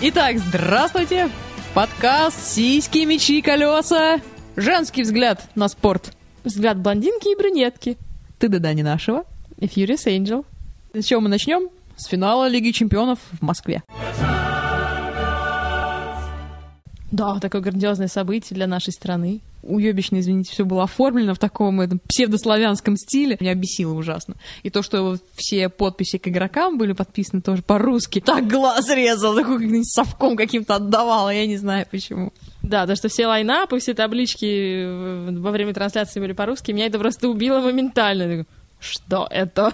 Итак, здравствуйте! Подкаст «Сиськи, мечи, колеса». Женский взгляд на спорт. Взгляд блондинки и брюнетки. Ты да не нашего. И Furious Angel. С чего мы начнем? С финала Лиги чемпионов в Москве. Да, такое грандиозное событие для нашей страны. Уебищно, извините, все было оформлено в таком этом псевдославянском стиле. Меня бесило ужасно. И то, что все подписи к игрокам были подписаны тоже по-русски. Так глаз резал, такой как совком каким-то отдавала, я не знаю почему. Да, то, что все лайнапы, все таблички во время трансляции были по-русски, меня это просто убило моментально что это?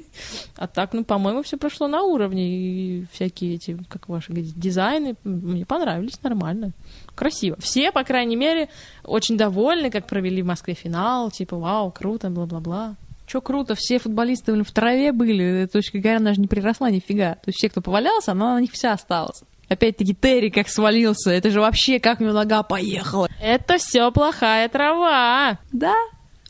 а так, ну, по-моему, все прошло на уровне. И всякие эти, как ваши дизайны, мне понравились нормально. Красиво. Все, по крайней мере, очень довольны, как провели в Москве финал. Типа, вау, круто, бла-бла-бла. Че круто, все футболисты в траве были, точка говоря, она же не приросла нифига. То есть все, кто повалялся, она на них вся осталась. Опять-таки Терри как свалился, это же вообще как у него нога поехала. Это все плохая трава. Да,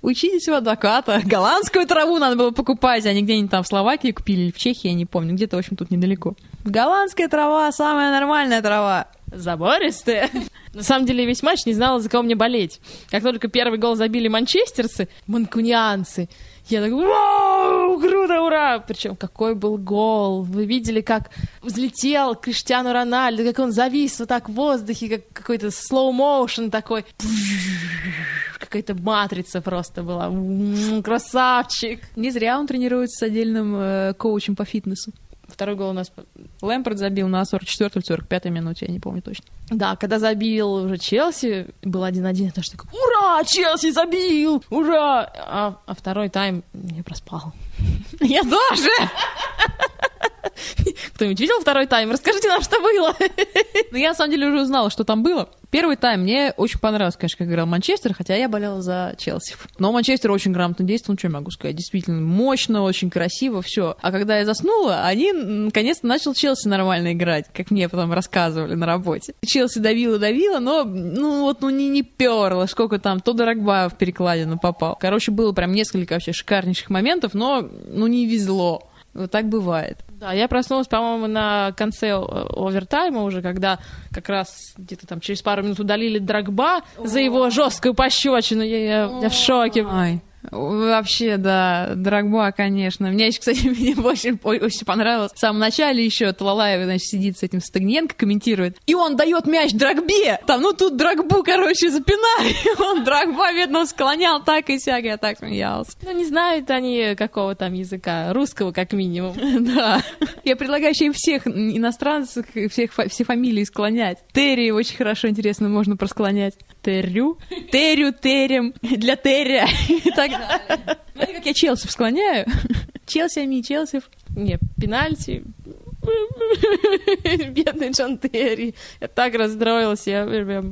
учитесь у адвоката. Голландскую траву надо было покупать, а не где-нибудь там в Словакии купили или в Чехии, я не помню. Где-то, в общем, тут недалеко. Голландская трава, самая нормальная трава. Забористая. На самом деле весь матч не знала, за кого мне болеть. Как только первый гол забили манчестерцы, манкунианцы, я так, вау, круто, ура! Причем какой был гол. Вы видели, как взлетел Криштиану Рональдо, как он завис вот так в воздухе, как какой-то motion такой какая-то матрица просто была. Красавчик! Не зря он тренируется с отдельным э, коучем по фитнесу. Второй гол у нас... Лэмпорт забил на 44-й 45-й минуте, я не помню точно. Да, когда забил уже Челси, был 1-1, я тоже такой, ура, Челси забил, ура! А, а второй тайм я проспал. Я тоже! Кто-нибудь видел второй тайм? Расскажите нам, что было. Ну, я, на самом деле, уже узнала, что там было. Первый тайм мне очень понравился, конечно, как играл Манчестер, хотя я болела за Челси. Но Манчестер очень грамотно действовал, что я могу сказать. Действительно мощно, очень красиво, все. А когда я заснула, они, наконец-то, начал Челси нормально играть, как мне потом рассказывали на работе. Челси давила-давила, но, ну, вот, ну, не, не перло, сколько там, то Дорогба в перекладину попал. Короче, было прям несколько вообще шикарнейших моментов, но, ну, не везло. Вот так бывает. Да, я проснулась, по-моему, на конце овертайма уже, когда как раз где-то там через пару минут удалили Драгба за его жесткую пощечину. Я, я, я в шоке. Ой. Вообще, да, Драгба, конечно. Мне еще, кстати, мне очень, очень понравилось. В самом начале еще Талалаев, значит, сидит с этим Стагненко, комментирует. И он дает мяч Драгбе. Там, ну, тут Драгбу, короче, запинали. Он Драгба, видно, склонял так и сяк. Я так смеялся. Ну, не знают они какого там языка. Русского, как минимум. Да. Я предлагаю еще им всех иностранцев, всех, все фамилии склонять. Терри очень хорошо, интересно, можно просклонять. Террю. Террю, Терем. Для Терря. И так Знаете, как я Челси склоняю? Челси, Ами, Челси. Не, пенальти. Бедный Джон Терри. Я так расстроилась. Я, я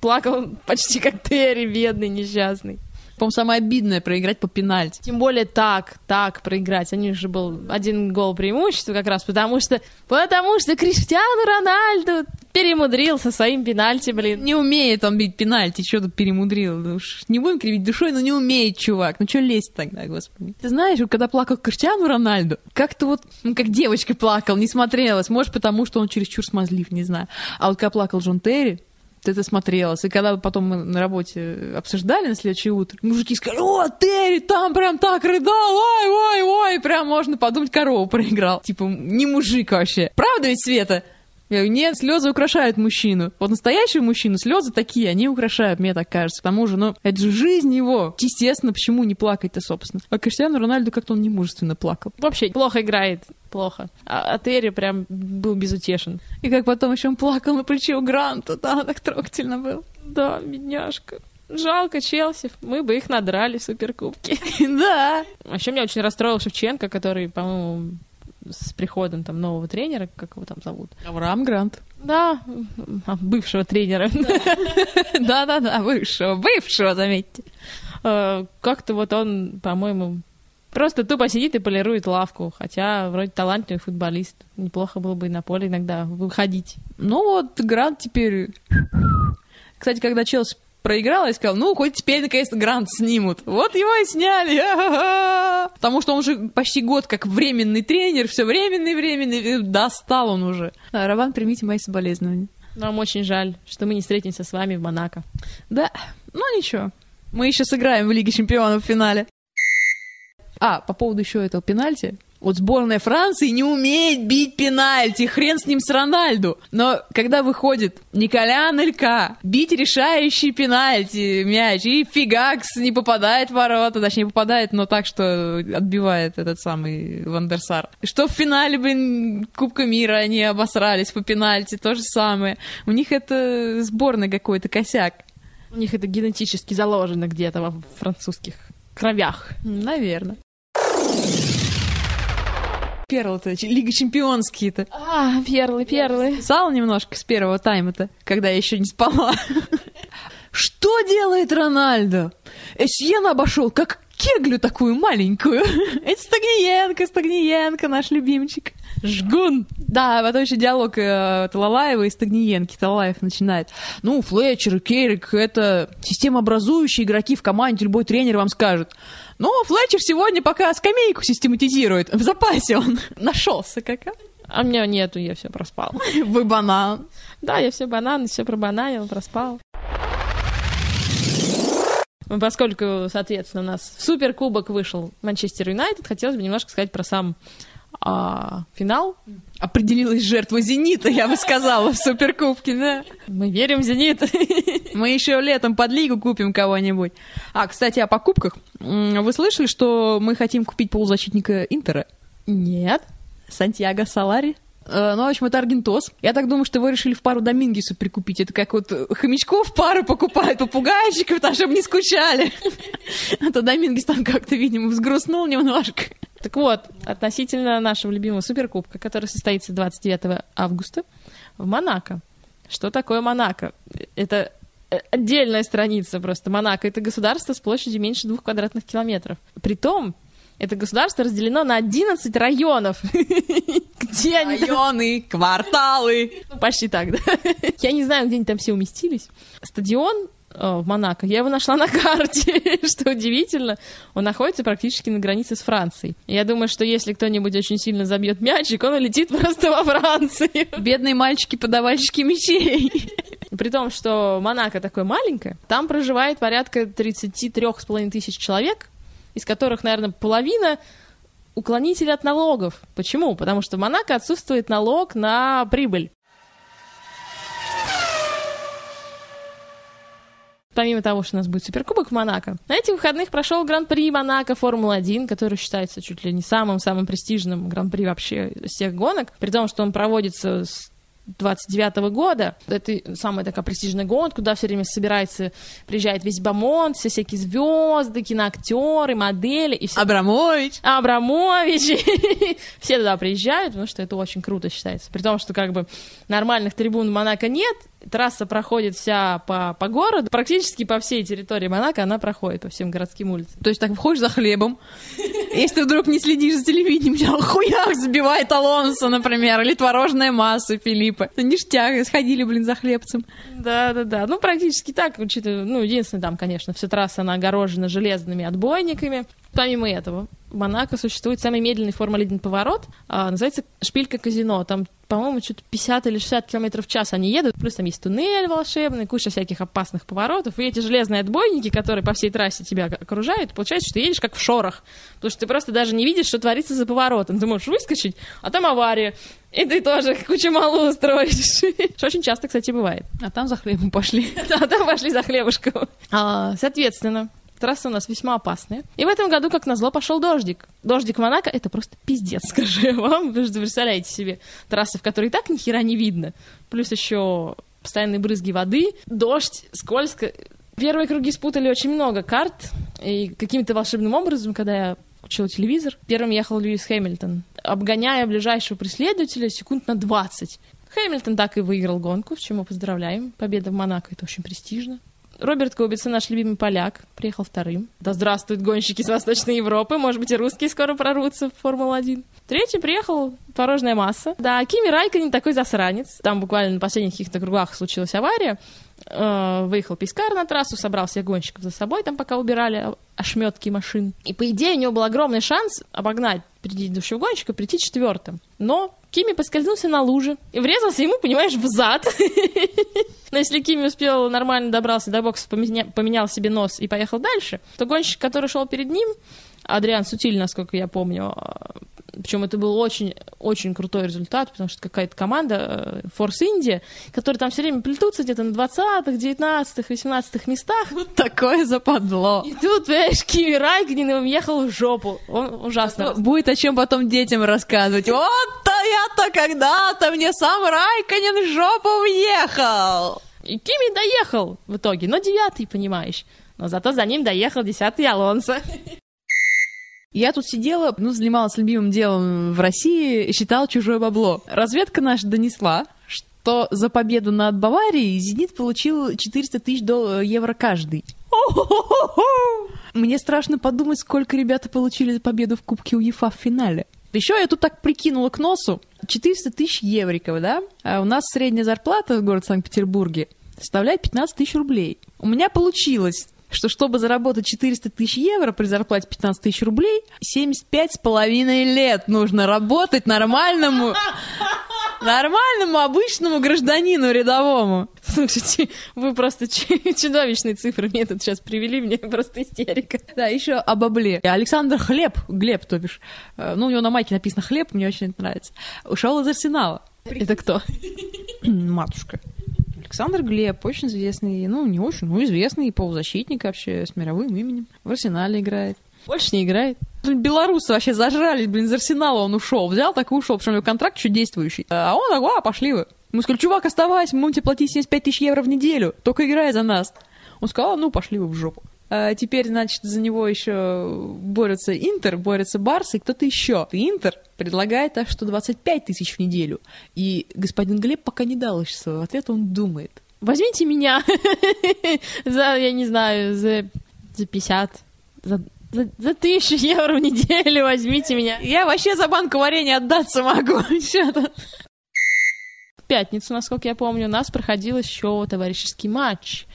плакал почти как Терри, бедный, несчастный. По-моему, самое обидное проиграть по пенальти. Тем более так, так проиграть. Они же был один гол преимущества как раз, потому что, потому что Криштиану Рональду перемудрил со своим пенальти, блин. Не умеет он бить пенальти, что тут перемудрил? Ну, уж не будем кривить душой, но не умеет, чувак. Ну что лезть тогда, господи? Ты знаешь, когда плакал Криштиану Рональду, как-то вот, ну как девочка плакал, не смотрелась. Может, потому что он чересчур смазлив, не знаю. А вот когда плакал Джон Терри, это смотрелось. И когда потом мы на работе обсуждали на следующее утро, мужики сказали, о, Терри там прям так рыдал, ой, ой, ой, прям можно подумать, корову проиграл. Типа, не мужик вообще. Правда ведь, Света? Я говорю, нет, слезы украшают мужчину. Вот настоящий мужчину слезы такие, они украшают, мне так кажется. К тому же, ну, это же жизнь его. Естественно, почему не плакать-то, собственно. А Криштиану Рональду как-то он не мужественно плакал. Вообще плохо играет, плохо. А, а Терри прям был безутешен. И как потом еще он плакал на плече у Гранта, да, так трогательно был. Да, бедняжка. Жалко Челси, мы бы их надрали в Суперкубке. Да. Вообще меня очень расстроил Шевченко, который, по-моему, с приходом там нового тренера, как его там зовут? Авраам Грант. Да, бывшего тренера. Да-да-да, бывшего, бывшего, заметьте. А, как-то вот он, по-моему, просто тупо сидит и полирует лавку, хотя вроде талантливый футболист. Неплохо было бы на поле иногда выходить. Ну вот, Грант теперь... Кстати, когда Челси проиграла и сказала, ну, хоть теперь наконец-то грант снимут. Вот его и сняли. Потому что он уже почти год как временный тренер, все временный, временный. Достал он уже. А, Раван, примите мои соболезнования. Нам очень жаль, что мы не встретимся с вами в Монако. Да, ну ничего. Мы еще сыграем в Лиге Чемпионов в финале. А, по поводу еще этого пенальти. Вот сборная Франции не умеет бить пенальти, хрен с ним с Рональду. Но когда выходит Николя Анелька бить решающий пенальти мяч, и фигакс не попадает в ворота, точнее попадает, но так, что отбивает этот самый Вандерсар. Что в финале, блин, Кубка мира они обосрались по пенальти, то же самое. У них это сборный какой-то косяк. У них это генетически заложено где-то во французских кровях. Наверное. Перлы-то, Лига Чемпионские-то. А, перлы, перлы. Писала немножко с первого тайма-то, когда я еще не спала. Что делает Рональдо? Эсьен обошел, как кеглю такую маленькую. Это Стагниенко, Стагниенко, наш любимчик. Жгун. Да, потом еще диалог э, Талалаева и Стагниенки. Талалаев начинает. Ну, Флетчер, Керрик — это системообразующие игроки в команде, любой тренер вам скажет. Но Флетчер сегодня пока скамейку систематизирует. В запасе он нашелся как. а? А меня нету, я все проспал. Вы банан. Да, я все бананы, все пробананил, проспал. Ну, Поскольку, соответственно, у нас в суперкубок вышел Манчестер Юнайтед, хотелось бы немножко сказать про сам а, финал. Определилась жертва «Зенита», я бы сказала, в Суперкубке, да. Мы верим в «Зенит». Мы еще летом под лигу купим кого-нибудь. А, кстати, о покупках. Вы слышали, что мы хотим купить полузащитника Интера? Нет. Сантьяго Салари? Э, Ну, в общем, это Аргентос. Я так думаю, что его решили в пару Домингесу прикупить. Это как вот хомячков пару покупают, попугайчиков, там, чтобы не скучали. А то Домингес там как-то, видимо, взгрустнул немножко. Так вот, относительно нашего любимого суперкубка, который состоится 29 августа в Монако. Что такое Монако? Это э, отдельная страница просто. Монако — это государство с площадью меньше двух квадратных километров. Притом, это государство разделено на 11 районов. Где они? Районы, кварталы. Ну, почти так, да. Я не знаю, где они там все уместились. Стадион э, в Монако, я его нашла на карте, что удивительно, он находится практически на границе с Францией. Я думаю, что если кто-нибудь очень сильно забьет мячик, он улетит просто во Францию. Бедные мальчики-подавальщики мечей. При том, что Монако такое маленькое, там проживает порядка 33,5 тысяч человек, из которых, наверное, половина уклонители от налогов. Почему? Потому что в Монако отсутствует налог на прибыль. Помимо того, что у нас будет Суперкубок в Монако, на этих выходных прошел Гран-при Монако Формула-1, который считается чуть ли не самым-самым престижным Гран-при вообще из всех гонок, при том, что он проводится с 29 года. Это самая такая престижная гонка, куда все время собирается, приезжает весь Бамонт, все всякие звезды, киноактеры, модели и все Абрамович. Абрамович. Все туда приезжают, потому что это очень круто считается. При том, что как бы нормальных трибун в Монако нет, трасса проходит вся по, по городу, практически по всей территории Монако она проходит, по всем городским улицам. То есть так входишь за хлебом, если ты вдруг не следишь за телевидением, тебя хуях забивает Алонсо, например, или творожная масса Филиппа. Ну, ништяк, сходили, блин, за хлебцем. Да-да-да, ну практически так, учитывая, ну единственное там, конечно, вся трасса она огорожена железными отбойниками. Помимо этого, в Монако существует самый медленный Формула-1 поворот, а, называется Шпилька казино. Там, по-моему, что-то 50 или 60 километров в час они едут, плюс там есть туннель волшебный, куча всяких опасных поворотов, и эти железные отбойники, которые по всей трассе тебя окружают, получается, что ты едешь как в шорах, потому что ты просто даже не видишь, что творится за поворотом. Ты можешь выскочить, а там авария, и ты тоже кучу малу устроишь. Что очень часто, кстати, бывает. А там за хлебом пошли. Да, там пошли за хлебушком. А, соответственно, трасса у нас весьма опасная. И в этом году, как назло, пошел дождик. Дождик в Монако — это просто пиздец, скажу я вам. Вы же представляете себе трассы, в которой и так ни хера не видно. Плюс еще постоянные брызги воды, дождь, скользко. Первые круги спутали очень много карт, и каким-то волшебным образом, когда я включила телевизор, первым ехал Льюис Хэмилтон, обгоняя ближайшего преследователя секунд на 20. Хэмилтон так и выиграл гонку, с чем мы поздравляем. Победа в Монако — это очень престижно. Роберт Кубица, наш любимый поляк, приехал вторым. Да здравствуют гонщики с Восточной Европы, может быть, и русские скоро прорвутся в Формулу-1. Третий приехал творожная масса. Да, Кими Райконен такой засранец. Там буквально на последних каких-то кругах случилась авария. Э, выехал Пискар на трассу, собрал всех гонщиков за собой, там пока убирали ошметки машин. И по идее у него был огромный шанс обогнать предыдущего гонщика, прийти четвертым. Но Кими поскользнулся на луже и врезался ему, понимаешь, в зад. Но если Кими успел нормально добрался до бокса, поменял себе нос и поехал дальше, то гонщик, который шел перед ним, Адриан Сутиль, насколько я помню, причем это был очень, очень крутой результат, потому что какая-то команда Force India, которые там все время плетутся где-то на 20-х, 19-х, 18-х местах. Вот такое западло. И тут, понимаешь, Кими Райкнин уехал в жопу. Он ужасно. Будет о чем потом детям рассказывать. Вот-то я-то когда-то мне сам Райконин в жопу въехал. И Кими доехал в итоге, но девятый, понимаешь. Но зато за ним доехал десятый Алонсо. Я тут сидела, ну, занималась любимым делом в России, считала чужое бабло. Разведка наша донесла, что за победу над Баварией «Зенит» получил 400 тысяч евро каждый. Мне страшно подумать, сколько ребята получили за победу в Кубке УЕФА в финале. Еще я тут так прикинула к носу. 400 тысяч евриков, да? А у нас средняя зарплата в городе Санкт-Петербурге составляет 15 тысяч рублей. У меня получилось что чтобы заработать 400 тысяч евро при зарплате 15 тысяч рублей, 75 с половиной лет нужно работать нормальному, нормальному обычному гражданину рядовому. Слушайте, вы просто чудовищные цифры мне тут сейчас привели, мне просто истерика. Да, еще об обле. Александр Хлеб, Глеб, то бишь, э, ну, у него на майке написано Хлеб, мне очень это нравится, ушел из Арсенала. Это кто? Матушка. Александр Глеб, очень известный, ну, не очень, ну, известный полузащитник вообще с мировым именем. В Арсенале играет. Больше не играет. Белорусы вообще зажрались, блин, из Арсенала он ушел. Взял, так и ушел, потому что у него контракт еще действующий. А он такой, а, пошли вы. Мы сказали, чувак, оставайся, мы будем тебе платить 75 тысяч евро в неделю, только играй за нас. Он сказал, ну, пошли вы в жопу. А теперь, значит, за него еще борются Интер, борются Барс и кто-то еще. Интер предлагает аж 125 тысяч в неделю. И господин Глеб пока не дал еще своего ответа, он думает. Возьмите меня за, я не знаю, за, за 50, за, за, за тысячу евро в неделю возьмите меня. Я вообще за банку варенья отдаться могу. В пятницу, насколько я помню, у нас проходил еще товарищеский матч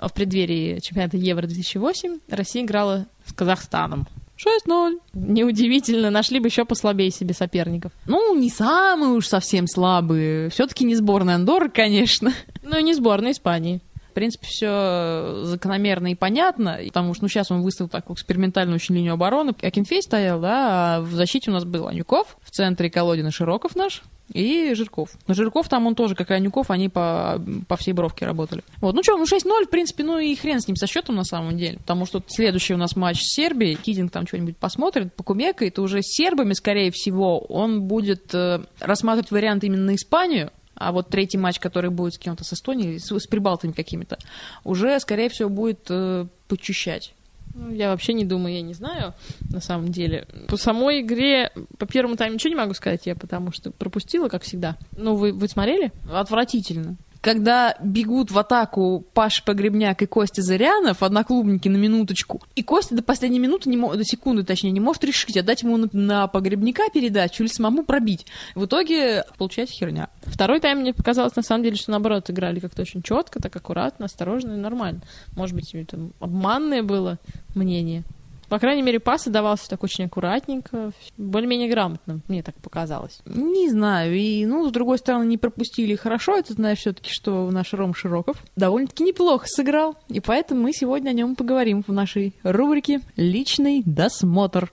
в преддверии чемпионата Евро-2008 Россия играла с Казахстаном. 6-0. Неудивительно, нашли бы еще послабее себе соперников. Ну, не самые уж совсем слабые. Все-таки не сборная Андоры, конечно. Ну, и не сборная Испании. В принципе, все закономерно и понятно, потому что ну, сейчас он выставил такую экспериментальную очень линию обороны. Акинфей стоял, да, а в защите у нас был Анюков, в центре Колодина Широков наш, и Жирков. Но Жирков там, он тоже, как и Анюков, они по, по всей бровке работали. Вот, ну что, ну 6-0, в принципе, ну и хрен с ним со счетом на самом деле. Потому что следующий у нас матч с Сербией, Кидинг там что-нибудь посмотрит, покумекает, и уже с сербами, скорее всего, он будет э, рассматривать вариант именно Испанию, а вот третий матч, который будет с кем-то с Эстонией, с, с прибалтами какими-то, уже, скорее всего, будет э, почищать. Ну, я вообще не думаю, я не знаю, на самом деле. По самой игре, по первому тайму ничего не могу сказать я, потому что пропустила, как всегда. Ну, вы, вы смотрели? Отвратительно когда бегут в атаку Паш Погребняк и Костя Зырянов, одноклубники на минуточку, и Костя до последней минуты, не мо- до секунды точнее, не может решить, отдать ему на, на Погребняка передачу или самому пробить. В итоге получается херня. Второй тайм мне показалось, на самом деле, что наоборот играли как-то очень четко, так аккуратно, осторожно и нормально. Может быть, это обманное было мнение. По крайней мере, пас давался так очень аккуратненько, более-менее грамотно, мне так показалось. Не знаю, и, ну, с другой стороны, не пропустили хорошо, это знаешь все-таки, что наш Ром Широков довольно-таки неплохо сыграл, и поэтому мы сегодня о нем поговорим в нашей рубрике «Личный досмотр».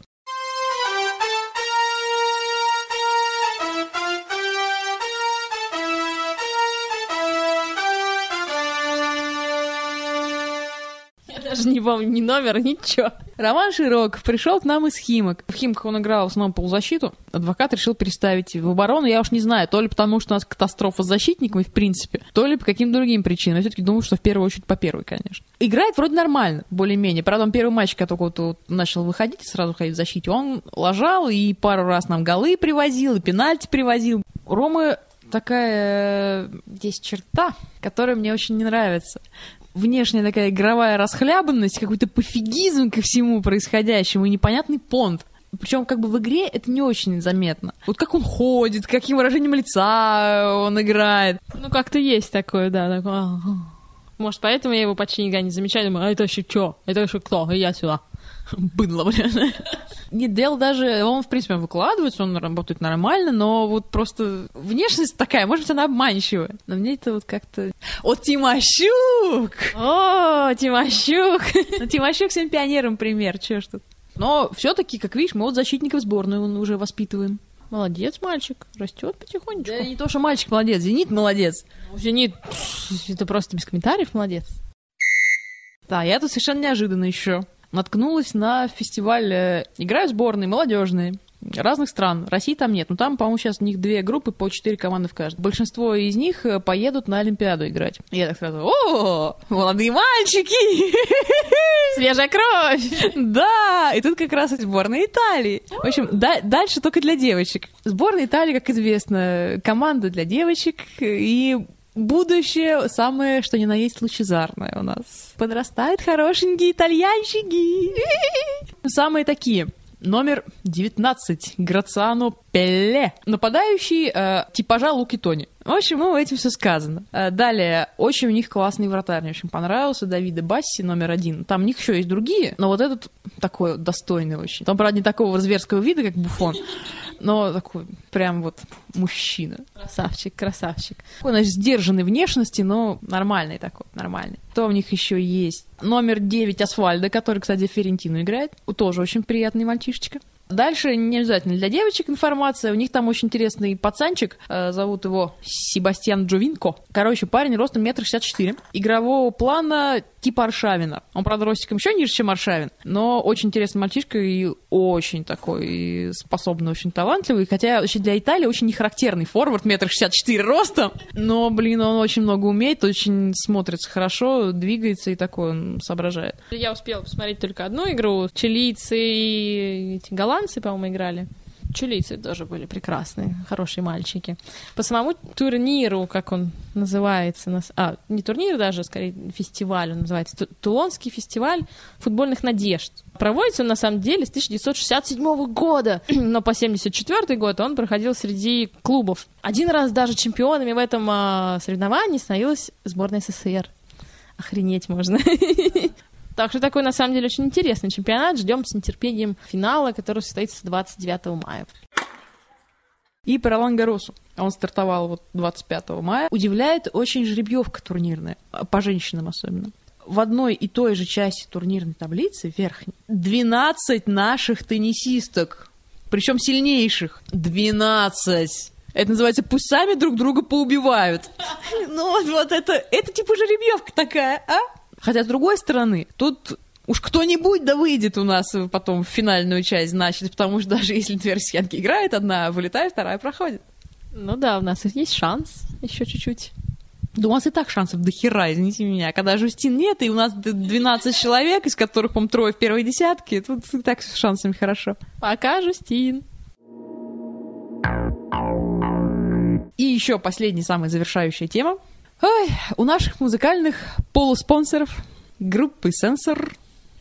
Даже не помню ни номер, ничего. Роман Широков пришел к нам из Химок. В Химках он играл в основном полузащиту. Адвокат решил переставить в оборону. Я уж не знаю, то ли потому, что у нас катастрофа с защитниками, в принципе, то ли по каким-то другим причинам. Я все-таки думаю, что в первую очередь по первой, конечно. Играет вроде нормально, более-менее. Правда, он первый матч, когда только вот, вот начал выходить сразу ходить в защите, он ложал и пару раз нам голы привозил, и пенальти привозил. Ромы такая есть черта, которая мне очень не нравится внешняя такая игровая расхлябанность, какой-то пофигизм ко всему происходящему и непонятный понт. Причем как бы в игре это не очень заметно. Вот как он ходит, каким выражением лица он играет. Ну как-то есть такое, да. Такое... Может, поэтому я его почти никогда не замечаю. Думаю, а это еще что? Это еще кто? И я сюда. Быдло, бля. Нет, дело даже, он, в принципе, выкладывается, он работает нормально, но вот просто внешность такая, может быть, она обманчивая. Но мне это вот как-то... О, Тимощук! О, Тимощук! Ну, Тимощук всем пионером пример, ж тут. Но все-таки, как видишь, мы вот защитников сборной он уже воспитываем. Молодец, мальчик. Растет потихонечку. Да не то, что мальчик молодец, Зенит молодец. Ну, Зенит, это просто без комментариев молодец. Да, я тут совершенно неожиданно еще наткнулась на фестиваль э, «Играют сборные, молодежные» разных стран. России там нет. Но там, по-моему, сейчас у них две группы по четыре команды в каждой. Большинство из них э, поедут на Олимпиаду играть. Я так сразу, о, молодые мальчики! Свежая кровь! Да! И тут как раз сборная Италии. В общем, да- дальше только для девочек. Сборная Италии, как известно, команда для девочек. И будущее самое, что ни на есть, лучезарное у нас. Подрастают хорошенькие итальянщики. Самые такие. Номер 19. Грациано Пелле. Нападающий э, типажа Луки Тони. В общем, ну, этим все сказано. Э, далее, очень у них классный вратарь. Мне очень понравился. Давида Басси, номер один. Там у них еще есть другие, но вот этот такой достойный очень. Там, правда, не такого зверского вида, как Буфон, но такой прям вот мужчина. Красавчик, красавчик. Такой, значит, сдержанной внешности, но нормальный такой, нормальный. Кто у них еще есть? Номер 9 Асфальда, который, кстати, Ферентину играет. Тоже очень приятный мальчишечка. Дальше не обязательно для девочек информация. У них там очень интересный пацанчик. э, зовут его Себастьян Джовинко. Короче, парень ростом метр шестьдесят четыре. Игрового плана типа Аршавина. Он, правда, ростиком еще ниже, чем Аршавин. Но очень интересный мальчишка и очень такой способный, очень талантливый. Хотя вообще для Италии очень нехарактерный форвард, метр шестьдесят четыре ростом. Но, блин, он очень много умеет, очень смотрится хорошо, двигается и такой он соображает. Я успела посмотреть только одну игру. Чилийцы и эти голландцы, по-моему, играли. Чилийцы тоже были прекрасные, хорошие мальчики. По самому турниру, как он называется, нас- а, не турнир даже, скорее фестиваль он называется, Ту- Тулонский фестиваль футбольных надежд. Проводится он, на самом деле, с 1967 года, но по 74 год он проходил среди клубов. Один раз даже чемпионами в этом а, соревновании становилась сборная СССР. Охренеть можно. Так что такой, на самом деле, очень интересный чемпионат. Ждем с нетерпением финала, который состоится 29 мая. И про Лангаросу. Он стартовал вот 25 мая. Удивляет очень жеребьевка турнирная, по женщинам особенно. В одной и той же части турнирной таблицы, верхней, 12 наших теннисисток. Причем сильнейших. 12. Это называется «пусть сами друг друга поубивают». Ну вот, вот это, это типа жеребьевка такая, а? Хотя, с другой стороны, тут уж кто-нибудь да выйдет у нас потом в финальную часть, значит, потому что даже если две россиянки играет, одна вылетает, вторая проходит. Ну да, у нас есть шанс еще чуть-чуть. Да у нас и так шансов до хера, извините меня. Когда Жустин нет, и у нас д- 12 человек, из которых, по трое в первой десятке, тут и так с шансами хорошо. Пока, Жустин. И еще последняя, самая завершающая тема. Ой, у наших музыкальных полуспонсоров группы «Сенсор»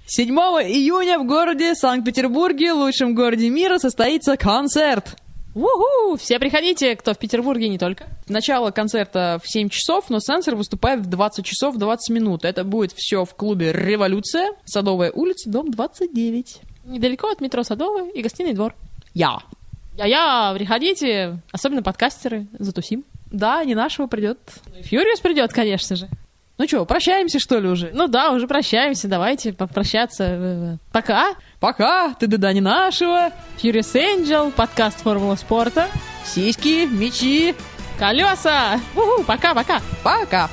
7 июня в городе Санкт-Петербурге, лучшем городе мира, состоится концерт. Уху! Все приходите, кто в Петербурге не только. Начало концерта в 7 часов, но сенсор выступает в 20 часов 20 минут. Это будет все в клубе «Революция», Садовая улица, дом 29. Недалеко от метро Садовая и гостиный двор. Я. Я-я, приходите, особенно подкастеры, затусим. Да, не нашего придет. Фьюриус придет, конечно же. Ну что, прощаемся, что ли, уже? Ну да, уже прощаемся, давайте попрощаться. Э, Пока. Пока, ты да не нашего. Furious Angel, подкаст Формула спорта. Сиськи, мечи, Колеса! Пока-пока! пока.